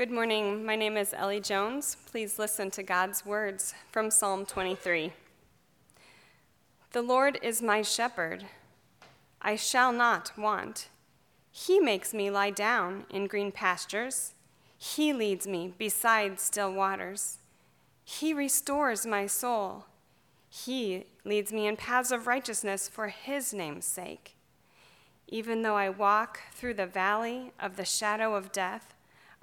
Good morning. My name is Ellie Jones. Please listen to God's words from Psalm 23. The Lord is my shepherd. I shall not want. He makes me lie down in green pastures. He leads me beside still waters. He restores my soul. He leads me in paths of righteousness for his name's sake. Even though I walk through the valley of the shadow of death,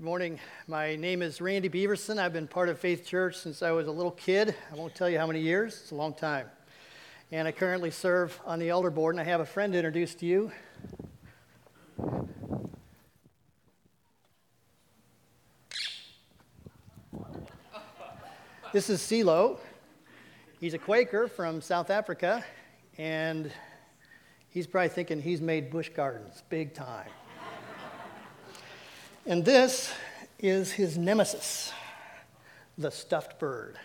Good morning. My name is Randy Beaverson. I've been part of Faith Church since I was a little kid. I won't tell you how many years, it's a long time. And I currently serve on the elder board, and I have a friend to introduce to you. This is CeeLo. He's a Quaker from South Africa, and he's probably thinking he's made Busch Gardens big time. And this is his nemesis, the stuffed bird.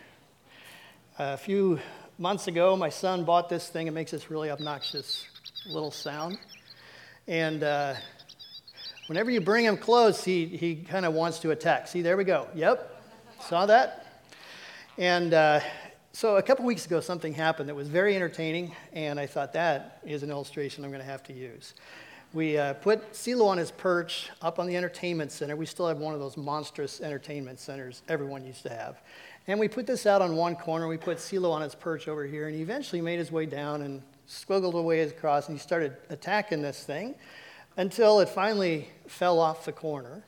A few months ago, my son bought this thing. It makes this really obnoxious little sound. And uh, whenever you bring him close, he, he kind of wants to attack. See, there we go. Yep, saw that? And uh, so a couple weeks ago, something happened that was very entertaining, and I thought that is an illustration I'm going to have to use we uh, put CeeLo on his perch up on the entertainment center. We still have one of those monstrous entertainment centers everyone used to have. And we put this out on one corner. We put CeeLo on his perch over here, and he eventually made his way down and squiggled away across, and he started attacking this thing until it finally fell off the corner.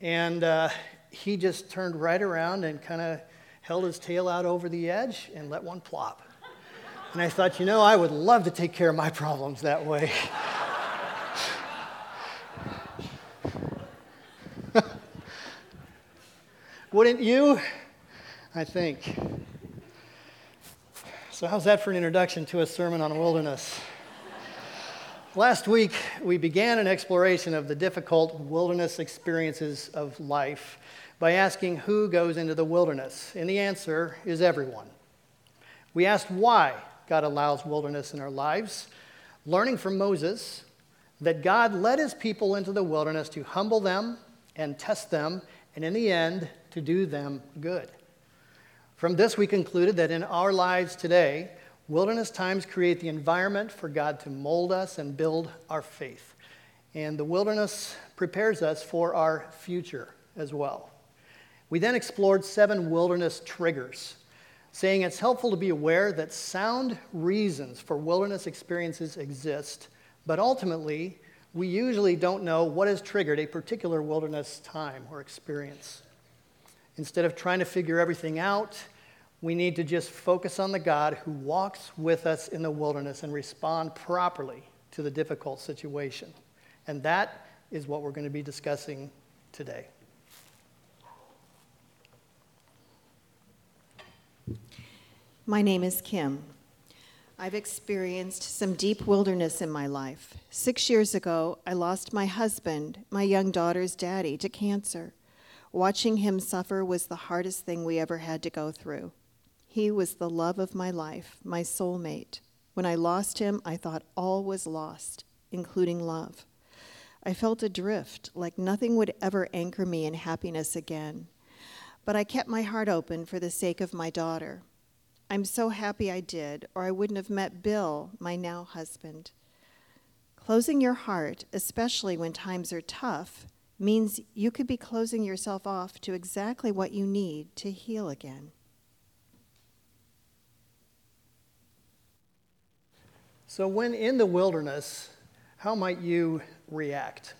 And uh, he just turned right around and kind of held his tail out over the edge and let one plop. And I thought, you know, I would love to take care of my problems that way. Wouldn't you? I think. So, how's that for an introduction to a sermon on wilderness? Last week, we began an exploration of the difficult wilderness experiences of life by asking who goes into the wilderness, and the answer is everyone. We asked why God allows wilderness in our lives, learning from Moses that God led his people into the wilderness to humble them and test them, and in the end, to do them good. From this, we concluded that in our lives today, wilderness times create the environment for God to mold us and build our faith. And the wilderness prepares us for our future as well. We then explored seven wilderness triggers, saying it's helpful to be aware that sound reasons for wilderness experiences exist, but ultimately, we usually don't know what has triggered a particular wilderness time or experience. Instead of trying to figure everything out, we need to just focus on the God who walks with us in the wilderness and respond properly to the difficult situation. And that is what we're going to be discussing today. My name is Kim. I've experienced some deep wilderness in my life. Six years ago, I lost my husband, my young daughter's daddy, to cancer. Watching him suffer was the hardest thing we ever had to go through. He was the love of my life, my soulmate. When I lost him, I thought all was lost, including love. I felt adrift, like nothing would ever anchor me in happiness again. But I kept my heart open for the sake of my daughter. I'm so happy I did, or I wouldn't have met Bill, my now husband. Closing your heart, especially when times are tough, means you could be closing yourself off to exactly what you need to heal again. So, when in the wilderness, how might you react?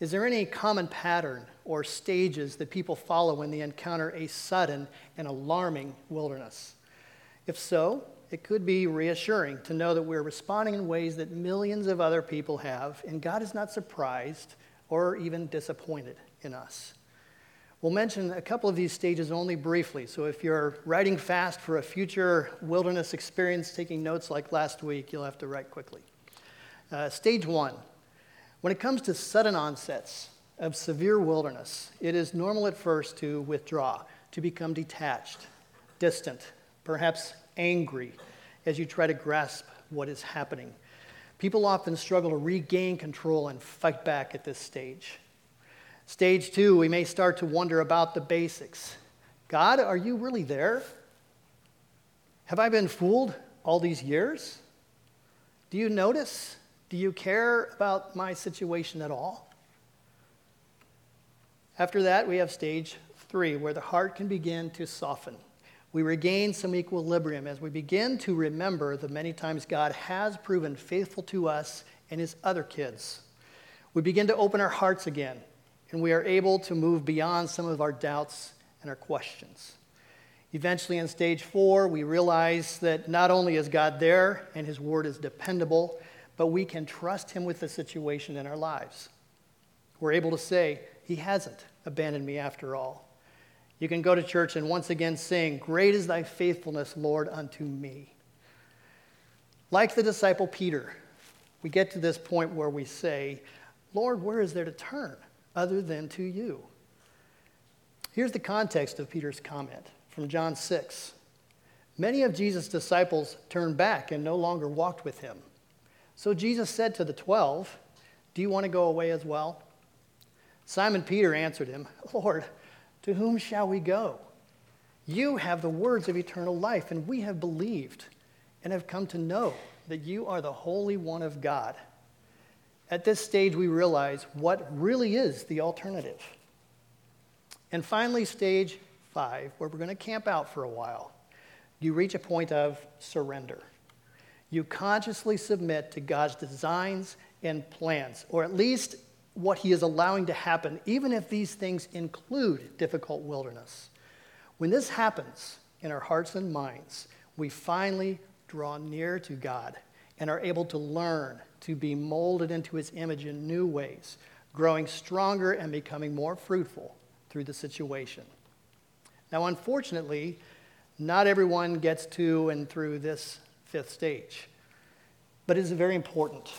Is there any common pattern or stages that people follow when they encounter a sudden and alarming wilderness? If so, it could be reassuring to know that we're responding in ways that millions of other people have, and God is not surprised or even disappointed in us. We'll mention a couple of these stages only briefly, so if you're writing fast for a future wilderness experience, taking notes like last week, you'll have to write quickly. Uh, stage one when it comes to sudden onsets of severe wilderness, it is normal at first to withdraw, to become detached, distant, perhaps angry as you try to grasp what is happening. People often struggle to regain control and fight back at this stage. Stage two, we may start to wonder about the basics. God, are you really there? Have I been fooled all these years? Do you notice? Do you care about my situation at all? After that, we have stage three, where the heart can begin to soften. We regain some equilibrium as we begin to remember the many times God has proven faithful to us and his other kids. We begin to open our hearts again, and we are able to move beyond some of our doubts and our questions. Eventually, in stage four, we realize that not only is God there and his word is dependable, but we can trust Him with the situation in our lives. We're able to say, He hasn't abandoned me after all. You can go to church and once again sing, Great is thy faithfulness, Lord, unto me. Like the disciple Peter, we get to this point where we say, Lord, where is there to turn other than to you? Here's the context of Peter's comment from John 6. Many of Jesus' disciples turned back and no longer walked with him. So Jesus said to the twelve, Do you want to go away as well? Simon Peter answered him, Lord, to whom shall we go? You have the words of eternal life, and we have believed and have come to know that you are the Holy One of God. At this stage, we realize what really is the alternative. And finally, stage five, where we're going to camp out for a while, you reach a point of surrender you consciously submit to God's designs and plans, or at least what He is allowing to happen, even if these things include difficult wilderness. When this happens in our hearts and minds, we finally draw near to God and are able to learn to be molded into His image in new ways, growing stronger and becoming more fruitful through the situation. Now, unfortunately, not everyone gets to and through this fifth stage. But it is very important.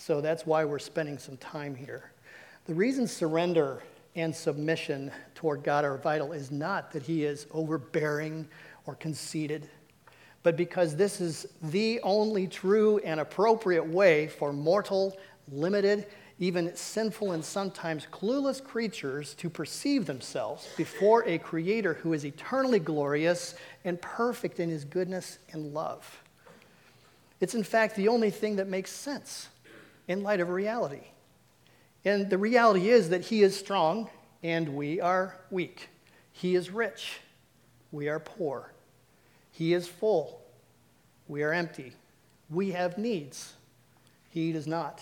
So that's why we're spending some time here. The reason surrender and submission toward God are vital is not that He is overbearing or conceited, but because this is the only true and appropriate way for mortal, limited, even sinful and sometimes clueless creatures to perceive themselves before a creator who is eternally glorious and perfect in his goodness and love. It's, in fact, the only thing that makes sense in light of reality. And the reality is that He is strong and we are weak. He is rich, we are poor. He is full, we are empty. We have needs, He does not.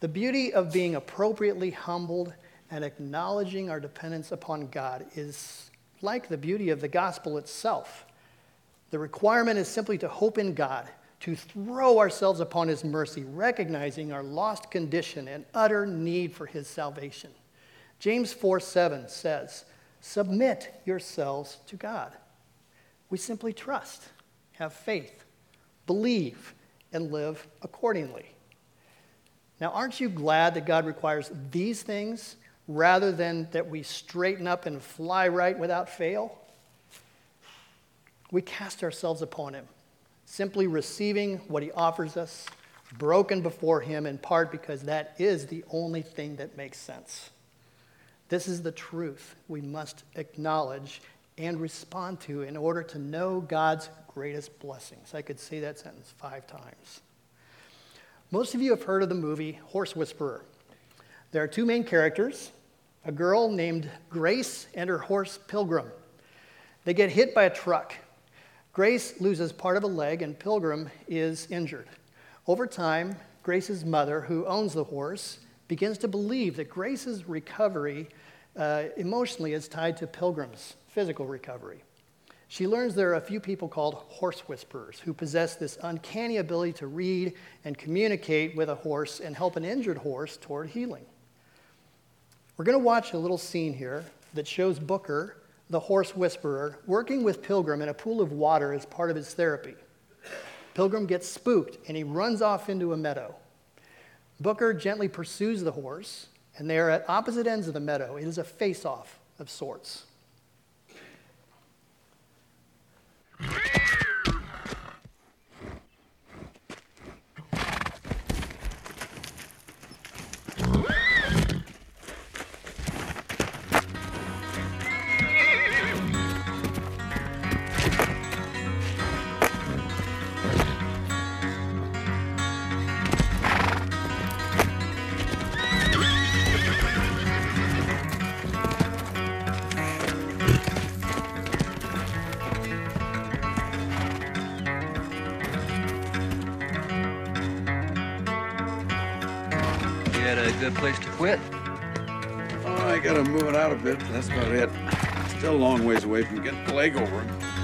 The beauty of being appropriately humbled and acknowledging our dependence upon God is like the beauty of the gospel itself. The requirement is simply to hope in God, to throw ourselves upon His mercy, recognizing our lost condition and utter need for His salvation. James 4 7 says, Submit yourselves to God. We simply trust, have faith, believe, and live accordingly. Now, aren't you glad that God requires these things rather than that we straighten up and fly right without fail? we cast ourselves upon him, simply receiving what he offers us, broken before him in part because that is the only thing that makes sense. This is the truth we must acknowledge and respond to in order to know God's greatest blessings. I could say that sentence five times. Most of you have heard of the movie Horse Whisperer. There are two main characters a girl named Grace and her horse Pilgrim. They get hit by a truck Grace loses part of a leg, and Pilgrim is injured. Over time, Grace's mother, who owns the horse, begins to believe that Grace's recovery uh, emotionally is tied to Pilgrim's physical recovery. she learns there are a few people called horse whisperers who possess this uncanny ability to read and communicate with a horse and help an injured horse toward healing. We're going to watch a little scene here that shows Booker, the horse whisperer, working with Pilgrim in a pool of water as part of his therapy. Pilgrim gets spooked and he runs off into a meadow. Booker gently pursues the horse, and they are at opposite ends of the meadow. It is a face off of sorts. Bit. That's about it. Still a long ways away from getting the leg over him.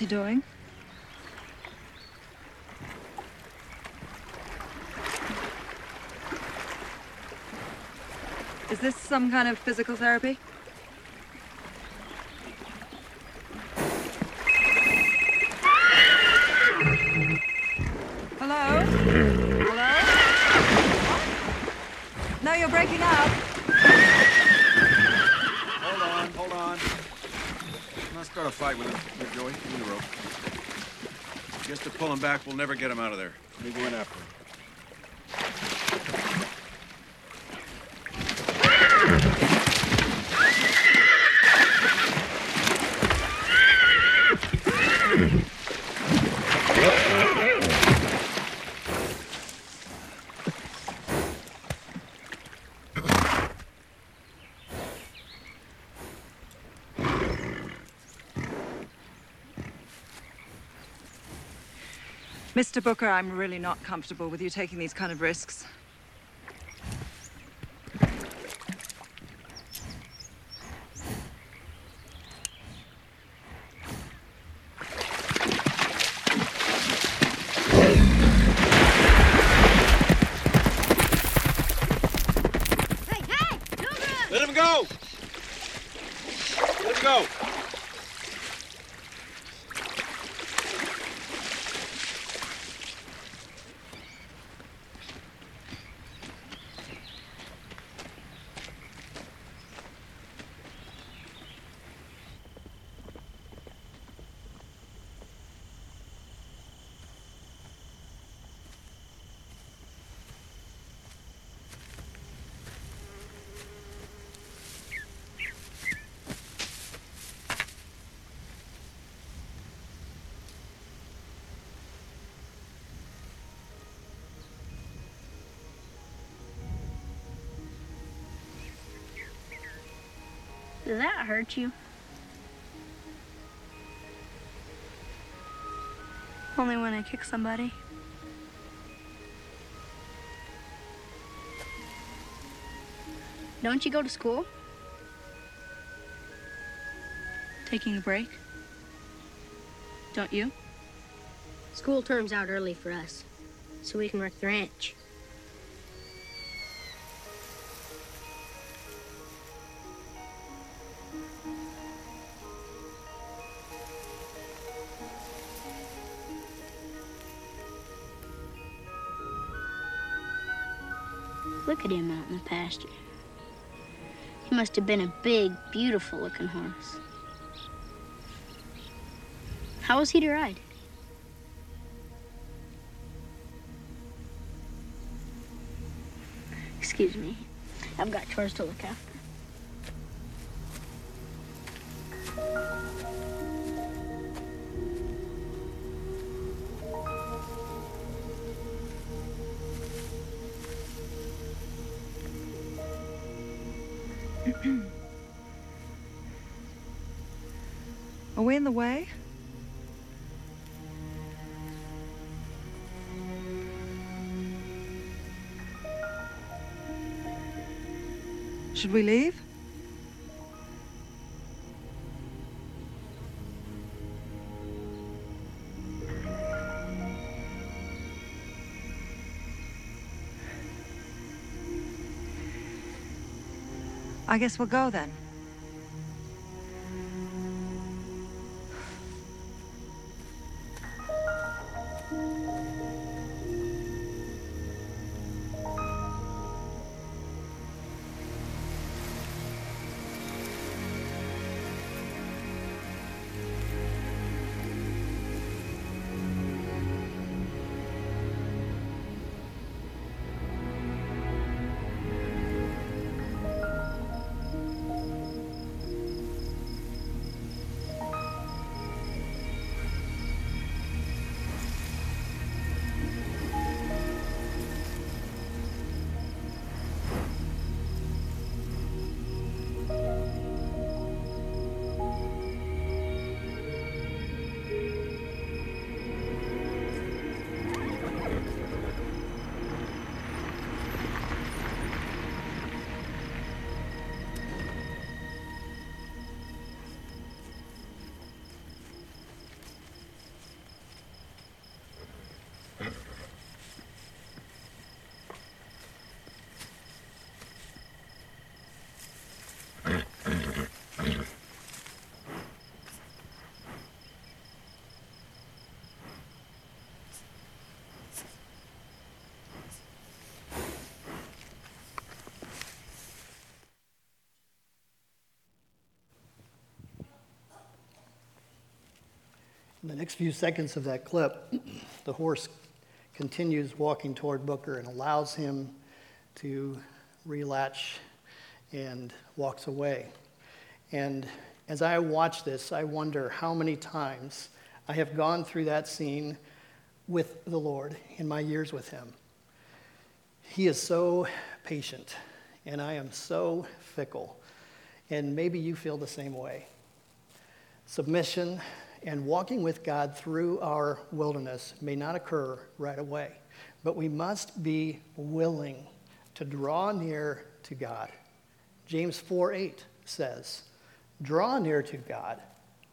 He doing? Is this some kind of physical therapy? Hello? Hello? No, you're breaking up. Hold on, hold on. Let's not start a fight with him. Here, Joey, give me the rope. Just to pull him back, we'll never get him out of there. Let me go in after. Mr. Booker, I'm really not comfortable with you taking these kind of risks. that hurt you? Only when I kick somebody. Don't you go to school? Taking a break? Don't you? School term's out early for us, so we can work the ranch. Him out in the pasture. He must have been a big, beautiful looking horse. How was he to ride? Excuse me. I've got chores to look after. In the way? Should we leave? I guess we'll go then. In the next few seconds of that clip, the horse continues walking toward Booker and allows him to relatch and walks away. And as I watch this, I wonder how many times I have gone through that scene with the Lord in my years with Him. He is so patient, and I am so fickle. And maybe you feel the same way. Submission and walking with God through our wilderness may not occur right away, but we must be willing to draw near to God. James 4 8 says, Draw near to God,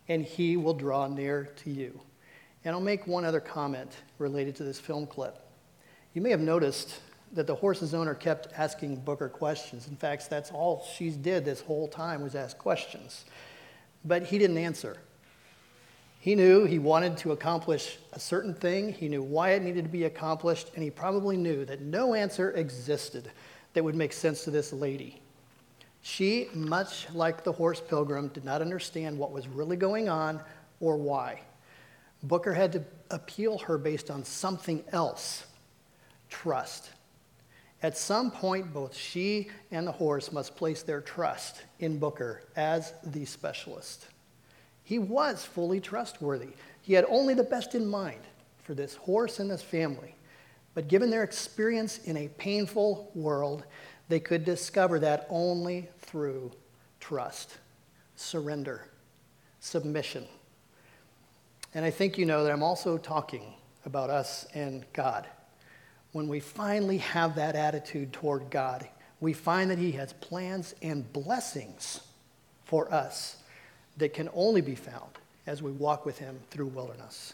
and he will draw near to you. And I'll make one other comment related to this film clip. You may have noticed that the horse's owner kept asking Booker questions. In fact, that's all she did this whole time was ask questions. But he didn't answer. He knew he wanted to accomplish a certain thing, he knew why it needed to be accomplished, and he probably knew that no answer existed that would make sense to this lady. She, much like the horse pilgrim, did not understand what was really going on or why. Booker had to appeal her based on something else trust. At some point, both she and the horse must place their trust in Booker as the specialist. He was fully trustworthy. He had only the best in mind for this horse and this family. But given their experience in a painful world, they could discover that only through trust, surrender, submission. And I think you know that I'm also talking about us and God. When we finally have that attitude toward God, we find that He has plans and blessings for us that can only be found as we walk with Him through wilderness.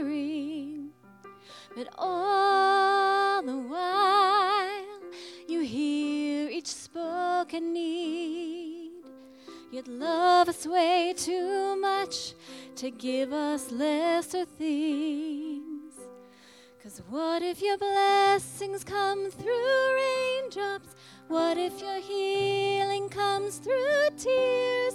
suffering. But all the while, you hear each spoken need. Yet love us way too much to give us lesser things. Cause what if your blessings come through raindrops? What if your healing comes through tears?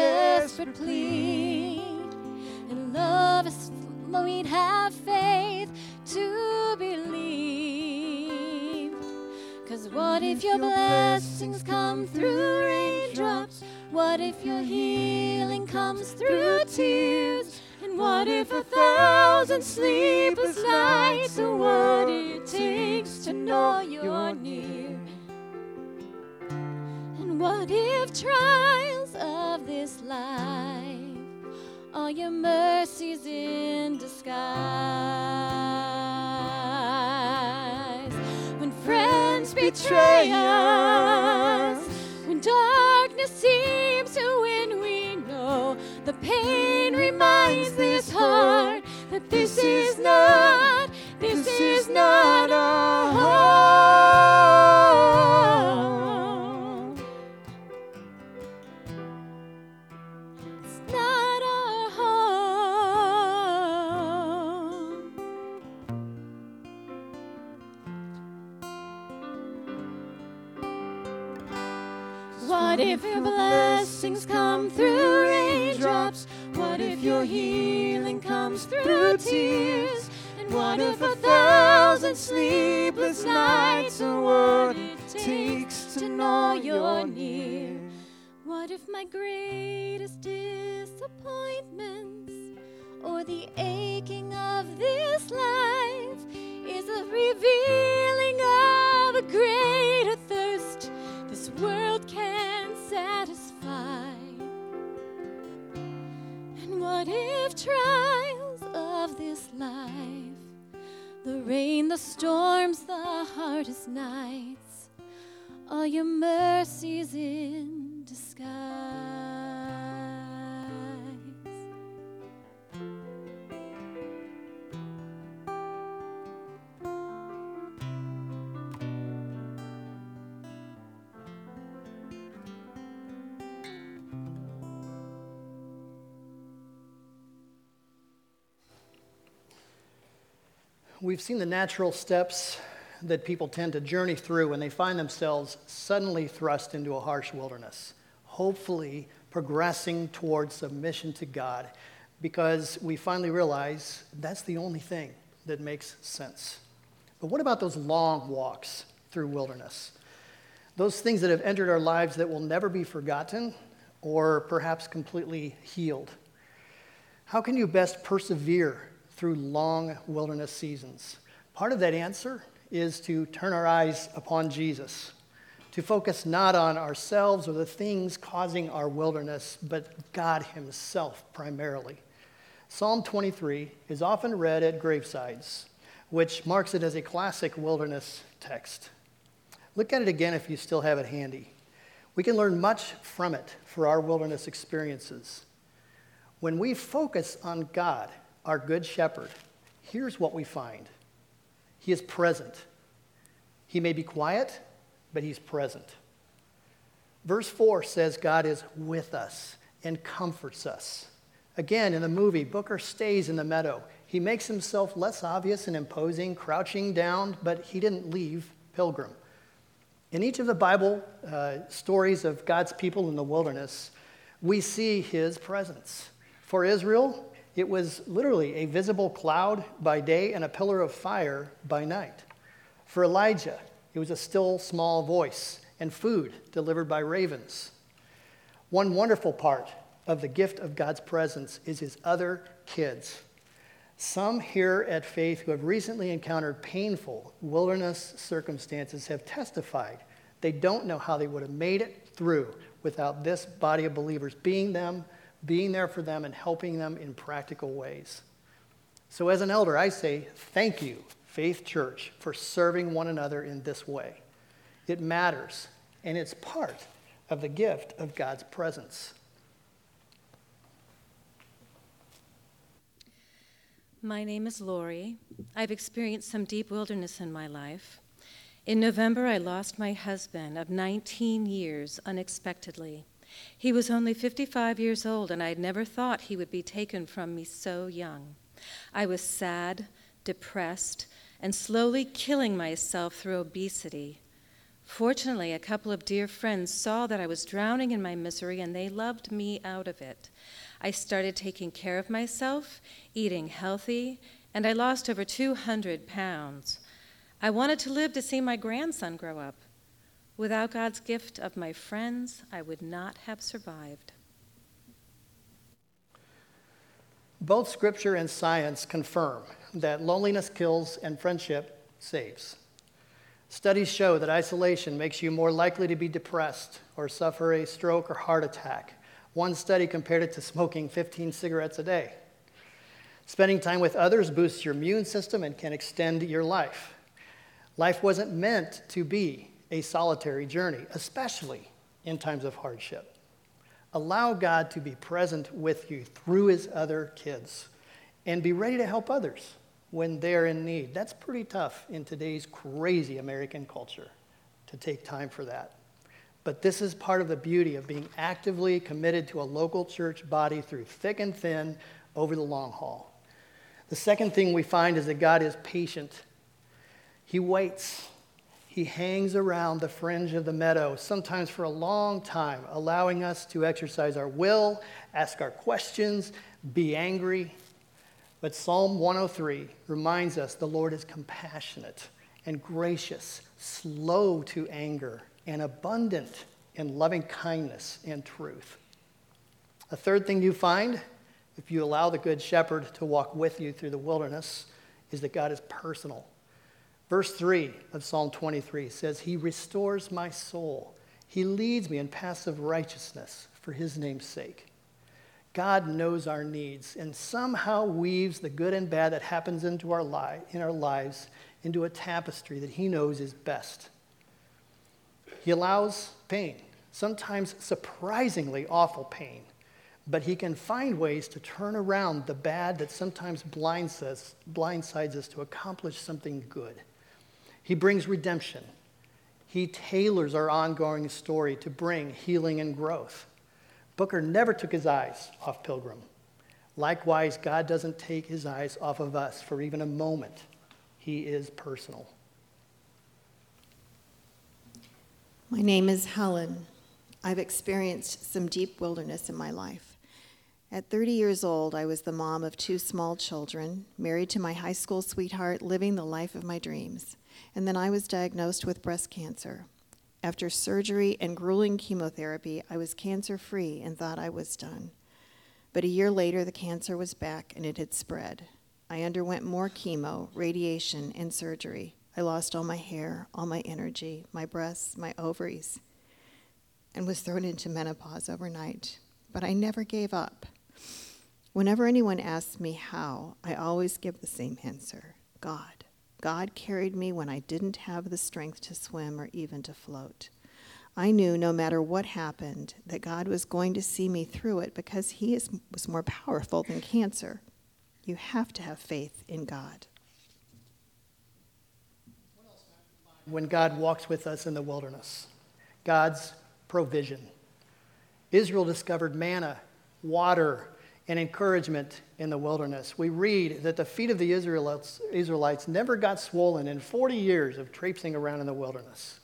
desperate plea. And love us, we'd have faith to believe. Cause what if your blessings come through raindrops? What if your healing comes through tears? And what if a thousand sleepless nights are what it takes to know you're near? And what if trials of this life all your mercies in disguise? When friends betray us, when darkness seems to win, we know the pain reminds this heart that this is not, this is not our home. Blessings come through raindrops? What if your healing comes through tears? And what if a thousand sleepless nights are what it takes to know you're near? What if my greatest disappointments or the aching of rain, the storms, the hardest nights, all your mercies in We've seen the natural steps that people tend to journey through when they find themselves suddenly thrust into a harsh wilderness, hopefully progressing towards submission to God, because we finally realize that's the only thing that makes sense. But what about those long walks through wilderness? Those things that have entered our lives that will never be forgotten or perhaps completely healed. How can you best persevere through long wilderness seasons? Part of that answer is to turn our eyes upon Jesus, to focus not on ourselves or the things causing our wilderness, but God Himself primarily. Psalm 23 is often read at gravesides, which marks it as a classic wilderness text. Look at it again if you still have it handy. We can learn much from it for our wilderness experiences. When we focus on God, our good shepherd, here's what we find He is present. He may be quiet, but He's present. Verse 4 says God is with us and comforts us. Again, in the movie, Booker stays in the meadow. He makes himself less obvious and imposing, crouching down, but he didn't leave Pilgrim. In each of the Bible uh, stories of God's people in the wilderness, we see his presence. For Israel, it was literally a visible cloud by day and a pillar of fire by night. For Elijah, it was a still small voice and food delivered by ravens. One wonderful part of the gift of God's presence is his other kids. Some here at Faith who have recently encountered painful wilderness circumstances have testified they don't know how they would have made it through without this body of believers being them, being there for them, and helping them in practical ways. So, as an elder, I say thank you, Faith Church, for serving one another in this way. It matters, and it's part of the gift of God's presence. My name is Lori. I've experienced some deep wilderness in my life. In November, I lost my husband of 19 years unexpectedly. He was only 55 years old, and I had never thought he would be taken from me so young. I was sad, depressed, and slowly killing myself through obesity. Fortunately, a couple of dear friends saw that I was drowning in my misery and they loved me out of it. I started taking care of myself, eating healthy, and I lost over 200 pounds. I wanted to live to see my grandson grow up. Without God's gift of my friends, I would not have survived. Both scripture and science confirm that loneliness kills and friendship saves. Studies show that isolation makes you more likely to be depressed or suffer a stroke or heart attack. One study compared it to smoking 15 cigarettes a day. Spending time with others boosts your immune system and can extend your life. Life wasn't meant to be a solitary journey, especially in times of hardship. Allow God to be present with you through his other kids and be ready to help others when they're in need. That's pretty tough in today's crazy American culture to take time for that. But this is part of the beauty of being actively committed to a local church body through thick and thin over the long haul. The second thing we find is that God is patient. He waits. He hangs around the fringe of the meadow, sometimes for a long time, allowing us to exercise our will, ask our questions, be angry. But Psalm 103 reminds us the Lord is compassionate and gracious, slow to anger, and abundant in loving kindness and truth. A third thing you find, if you allow the Good Shepherd to walk with you through the wilderness, is that God is personal. Verse 3 of Psalm 23 says, He restores my soul. He leads me in paths of righteousness for His name's sake. God knows our needs and somehow weaves the good and bad that happens into our li- in our lives into a tapestry that He knows is best. He allows pain, sometimes surprisingly awful pain, but He can find ways to turn around the bad that sometimes blinds us, blindsides us to accomplish something good. He brings redemption. He tailors our ongoing story to bring healing and growth. Booker never took his eyes off Pilgrim. Likewise, God doesn't take his eyes off of us for even a moment. He is personal. My name is Helen. I've experienced some deep wilderness in my life. At 30 years old, I was the mom of two small children, married to my high school sweetheart, living the life of my dreams. And then I was diagnosed with breast cancer. After surgery and grueling chemotherapy, I was cancer free and thought I was done. But a year later, the cancer was back and it had spread. I underwent more chemo, radiation, and surgery. I lost all my hair, all my energy, my breasts, my ovaries, and was thrown into menopause overnight. But I never gave up. Whenever anyone asks me how, I always give the same answer God. God carried me when I didn't have the strength to swim or even to float. I knew no matter what happened that God was going to see me through it because He is, was more powerful than cancer. You have to have faith in God. When God walks with us in the wilderness, God's provision. Israel discovered manna, water, and encouragement in the wilderness. We read that the feet of the Israelites, Israelites never got swollen in 40 years of traipsing around in the wilderness.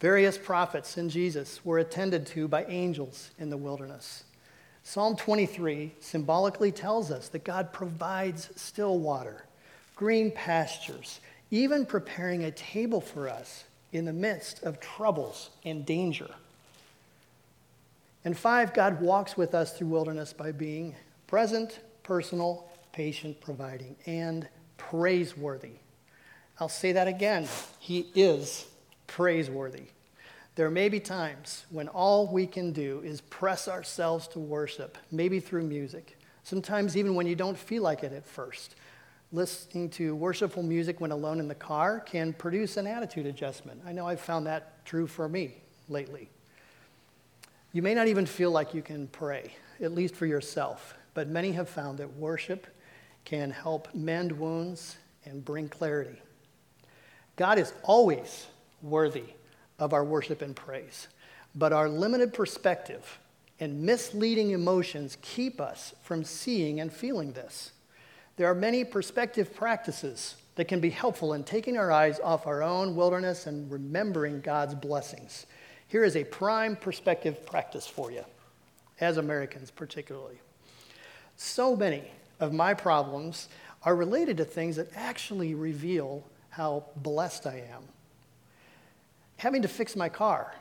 Various prophets and Jesus were attended to by angels in the wilderness. Psalm 23 symbolically tells us that God provides still water, green pastures, even preparing a table for us in the midst of troubles and danger. And five, God walks with us through wilderness by being present, personal, patient, providing, and praiseworthy. I'll say that again. He is praiseworthy. There may be times when all we can do is press ourselves to worship, maybe through music. Sometimes, even when you don't feel like it at first. Listening to worshipful music when alone in the car can produce an attitude adjustment. I know I've found that true for me lately. You may not even feel like you can pray, at least for yourself, but many have found that worship can help mend wounds and bring clarity. God is always worthy of our worship and praise. But our limited perspective and misleading emotions keep us from seeing and feeling this. There are many perspective practices that can be helpful in taking our eyes off our own wilderness and remembering God's blessings. Here is a prime perspective practice for you, as Americans particularly. So many of my problems are related to things that actually reveal how blessed I am having to fix my car,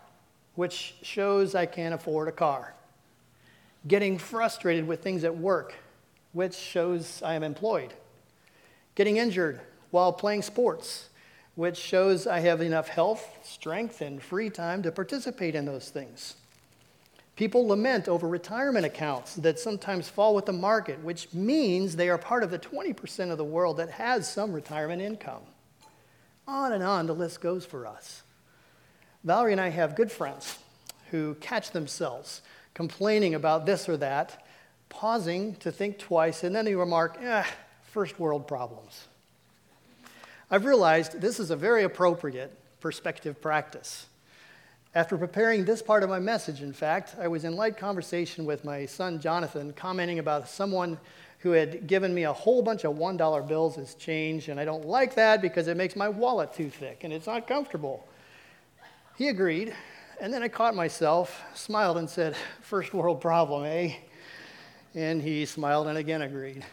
which shows I can't afford a car. Getting frustrated with things at work, which shows I am employed. Getting injured while playing sports, which shows I have enough health, strength, and free time to participate in those things. People lament over retirement accounts that sometimes fall with the market, which means they are part of the 20% of the world that has some retirement income. On and on the list goes for us. Valerie and I have good friends who catch themselves complaining about this or that, pausing to think twice, and then they remark, eh, first world problems. I've realized this is a very appropriate perspective practice. After preparing this part of my message, in fact, I was in light conversation with my son Jonathan, commenting about someone who had given me a whole bunch of $1 bills as change, and I don't like that because it makes my wallet too thick and it's not comfortable. He agreed, and then I caught myself, smiled, and said, First world problem, eh? And he smiled and again agreed.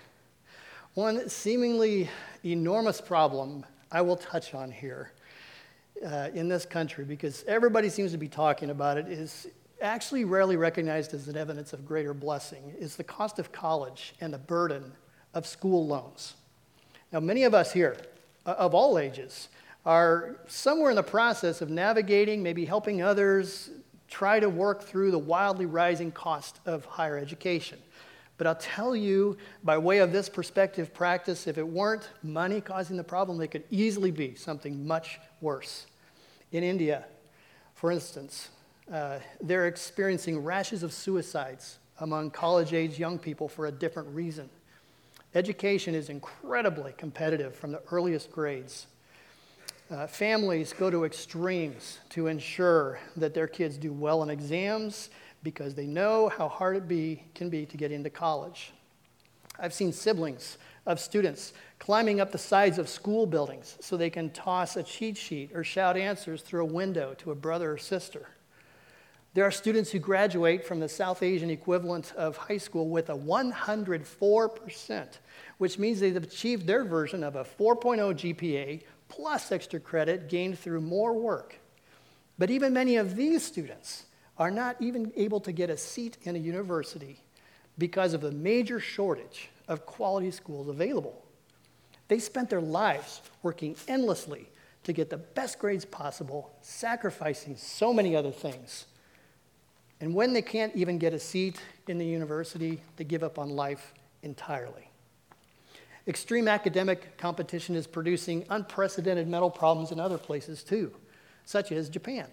One seemingly enormous problem I will touch on here uh, in this country because everybody seems to be talking about it is actually rarely recognized as an evidence of greater blessing is the cost of college and the burden of school loans. Now, many of us here, uh, of all ages, are somewhere in the process of navigating, maybe helping others try to work through the wildly rising cost of higher education. But I'll tell you, by way of this perspective practice, if it weren't money causing the problem, it could easily be something much worse. In India, for instance, uh, they're experiencing rashes of suicides among college age young people for a different reason. Education is incredibly competitive from the earliest grades. Uh, families go to extremes to ensure that their kids do well in exams because they know how hard it be, can be to get into college. I've seen siblings of students climbing up the sides of school buildings so they can toss a cheat sheet or shout answers through a window to a brother or sister. There are students who graduate from the South Asian equivalent of high school with a 104%, which means they've achieved their version of a 4.0 GPA plus extra credit gained through more work. But even many of these students are not even able to get a seat in a university because of the major shortage of quality schools available. They spent their lives working endlessly to get the best grades possible, sacrificing so many other things. And when they can't even get a seat in the university, they give up on life entirely. Extreme academic competition is producing unprecedented mental problems in other places too, such as Japan.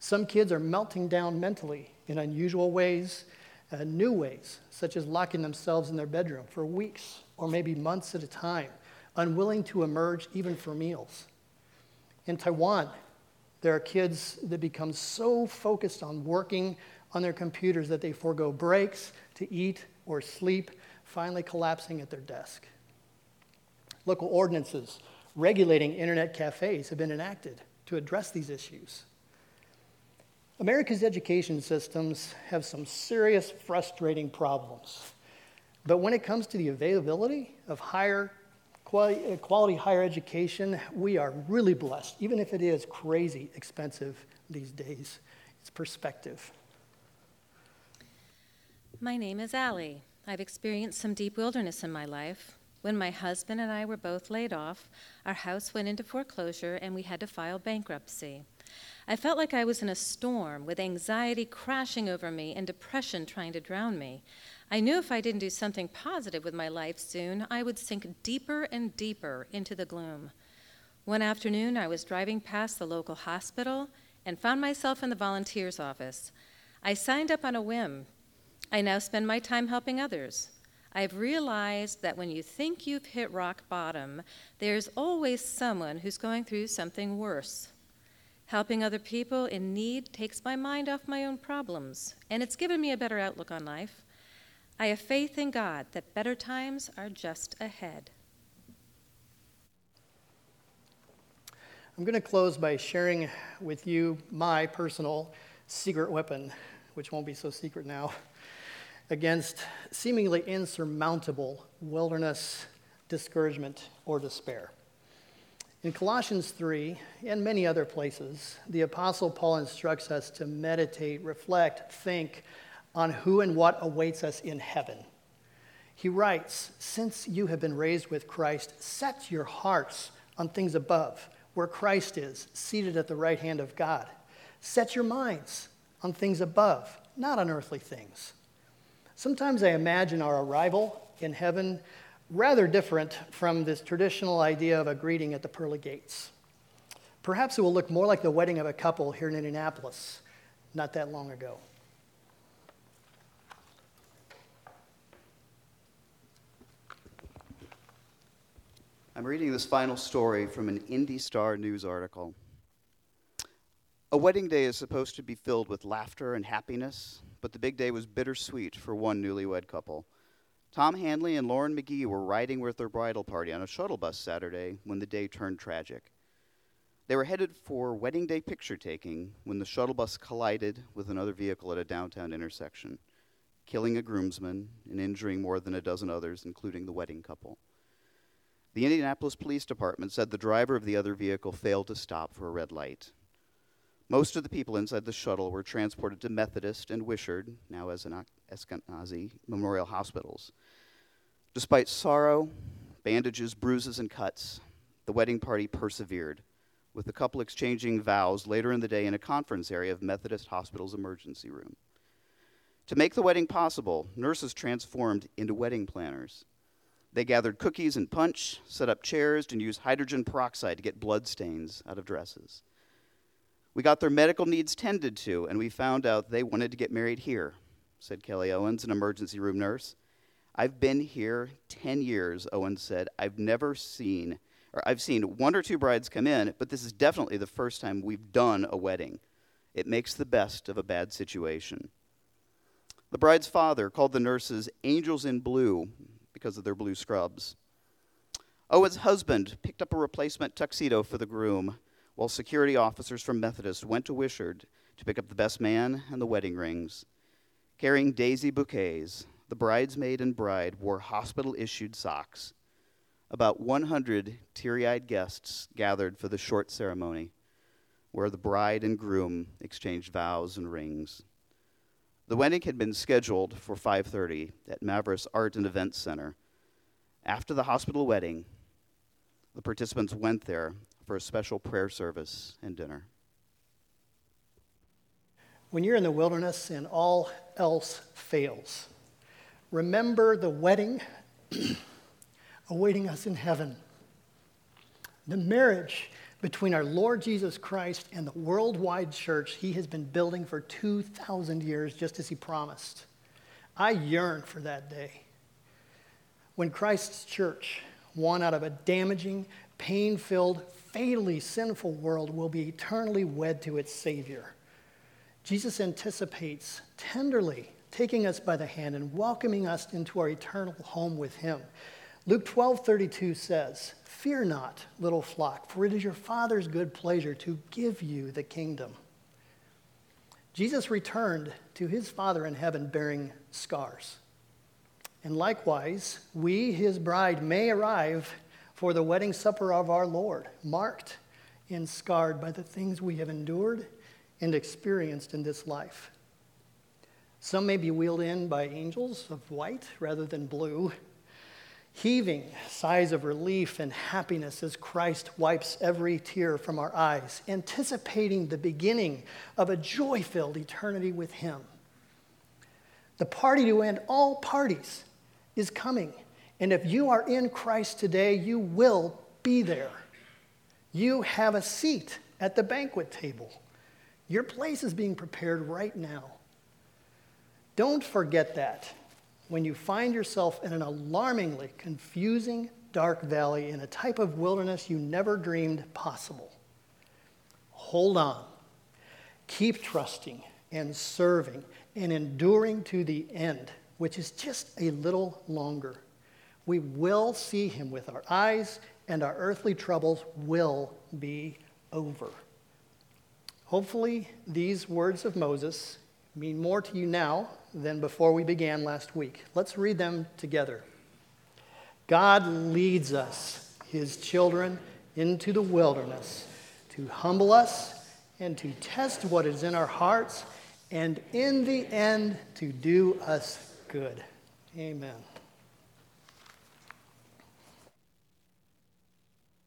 Some kids are melting down mentally in unusual ways, uh, new ways, such as locking themselves in their bedroom for weeks or maybe months at a time, unwilling to emerge even for meals. In Taiwan, there are kids that become so focused on working on their computers that they forego breaks to eat or sleep, finally collapsing at their desk. Local ordinances regulating internet cafes have been enacted to address these issues. America's education systems have some serious, frustrating problems. But when it comes to the availability of higher quality, eh, quality higher education, we are really blessed, even if it is crazy expensive these days. It's perspective. My name is Allie. I've experienced some deep wilderness in my life. When my husband and I were both laid off, our house went into foreclosure and we had to file bankruptcy. I felt like I was in a storm with anxiety crashing over me and depression trying to drown me. I knew if I didn't do something positive with my life soon, I would sink deeper and deeper into the gloom. One afternoon, I was driving past the local hospital and found myself in the volunteer's office. I signed up on a whim. I now spend my time helping others. I've realized that when you think you've hit rock bottom, there's always someone who's going through something worse. Helping other people in need takes my mind off my own problems, and it's given me a better outlook on life. I have faith in God that better times are just ahead. I'm going to close by sharing with you my personal secret weapon, which won't be so secret now, against seemingly insurmountable wilderness, discouragement, or despair. In Colossians 3 and many other places, the Apostle Paul instructs us to meditate, reflect, think on who and what awaits us in heaven. He writes, Since you have been raised with Christ, set your hearts on things above, where Christ is, seated at the right hand of God. Set your minds on things above, not on earthly things. Sometimes I imagine our arrival in heaven rather different from this traditional idea of a greeting at the pearly gates. Perhaps it will look more like the wedding of a couple here in Indianapolis not that long ago. I'm reading this final story from an Indy Star news article. A wedding day is supposed to be filled with laughter and happiness, but the big day was bittersweet for one newlywed couple. Tom Hanley and Lauren McGee were riding with their bridal party on a shuttle bus Saturday when the day turned tragic. They were headed for wedding day picture taking when the shuttle bus collided with another vehicle at a downtown intersection, killing a groomsman and injuring more than a dozen others, including the wedding couple. The Indianapolis Police Department said the driver of the other vehicle failed to stop for a red light. Most of the people inside the shuttle were transported to Methodist and Wishard, now as an Eskenazi, memorial hospitals. Despite sorrow, bandages, bruises, and cuts, the wedding party persevered, with the couple exchanging vows later in the day in a conference area of Methodist Hospital's emergency room. To make the wedding possible, nurses transformed into wedding planners. They gathered cookies and punch, set up chairs, and used hydrogen peroxide to get blood stains out of dresses. We got their medical needs tended to, and we found out they wanted to get married here, said Kelly Owens, an emergency room nurse. I've been here 10 years, Owen said. I've never seen, or I've seen one or two brides come in, but this is definitely the first time we've done a wedding. It makes the best of a bad situation. The bride's father called the nurses angels in blue because of their blue scrubs. Owen's husband picked up a replacement tuxedo for the groom, while security officers from Methodist went to Wishard to pick up the best man and the wedding rings. Carrying daisy bouquets, the bridesmaid and bride wore hospital issued socks. About 100 teary eyed guests gathered for the short ceremony, where the bride and groom exchanged vows and rings. The wedding had been scheduled for 5:30 at Mavris Art and Events Center. After the hospital wedding, the participants went there for a special prayer service and dinner. When you're in the wilderness and all else fails, remember the wedding awaiting us in heaven. The marriage between our Lord Jesus Christ and the worldwide church he has been building for 2,000 years, just as he promised. I yearn for that day. When Christ's church, one out of a damaging, pain filled, fatally sinful world, will be eternally wed to its Savior. Jesus anticipates tenderly taking us by the hand and welcoming us into our eternal home with him. Luke 12 32 says, Fear not, little flock, for it is your Father's good pleasure to give you the kingdom. Jesus returned to his Father in heaven bearing scars. And likewise, we, his bride, may arrive for the wedding supper of our Lord, marked and scarred by the things we have endured and experienced in this life. Some may be wheeled in by angels of white rather than blue, heaving sighs of relief and happiness as Christ wipes every tear from our eyes, anticipating the beginning of a joy filled eternity with Him. The party to end all parties is coming. And if you are in Christ today, you will be there. You have a seat at the banquet table. Your place is being prepared right now. Don't forget that when you find yourself in an alarmingly confusing, dark valley in a type of wilderness you never dreamed possible. Hold on. Keep trusting and serving and enduring to the end, which is just a little longer. We will see him with our eyes, and our earthly troubles will be over. Hopefully, these words of Moses mean more to you now than before we began last week. Let's read them together. God leads us, his children, into the wilderness to humble us and to test what is in our hearts, and in the end, to do us good. Amen.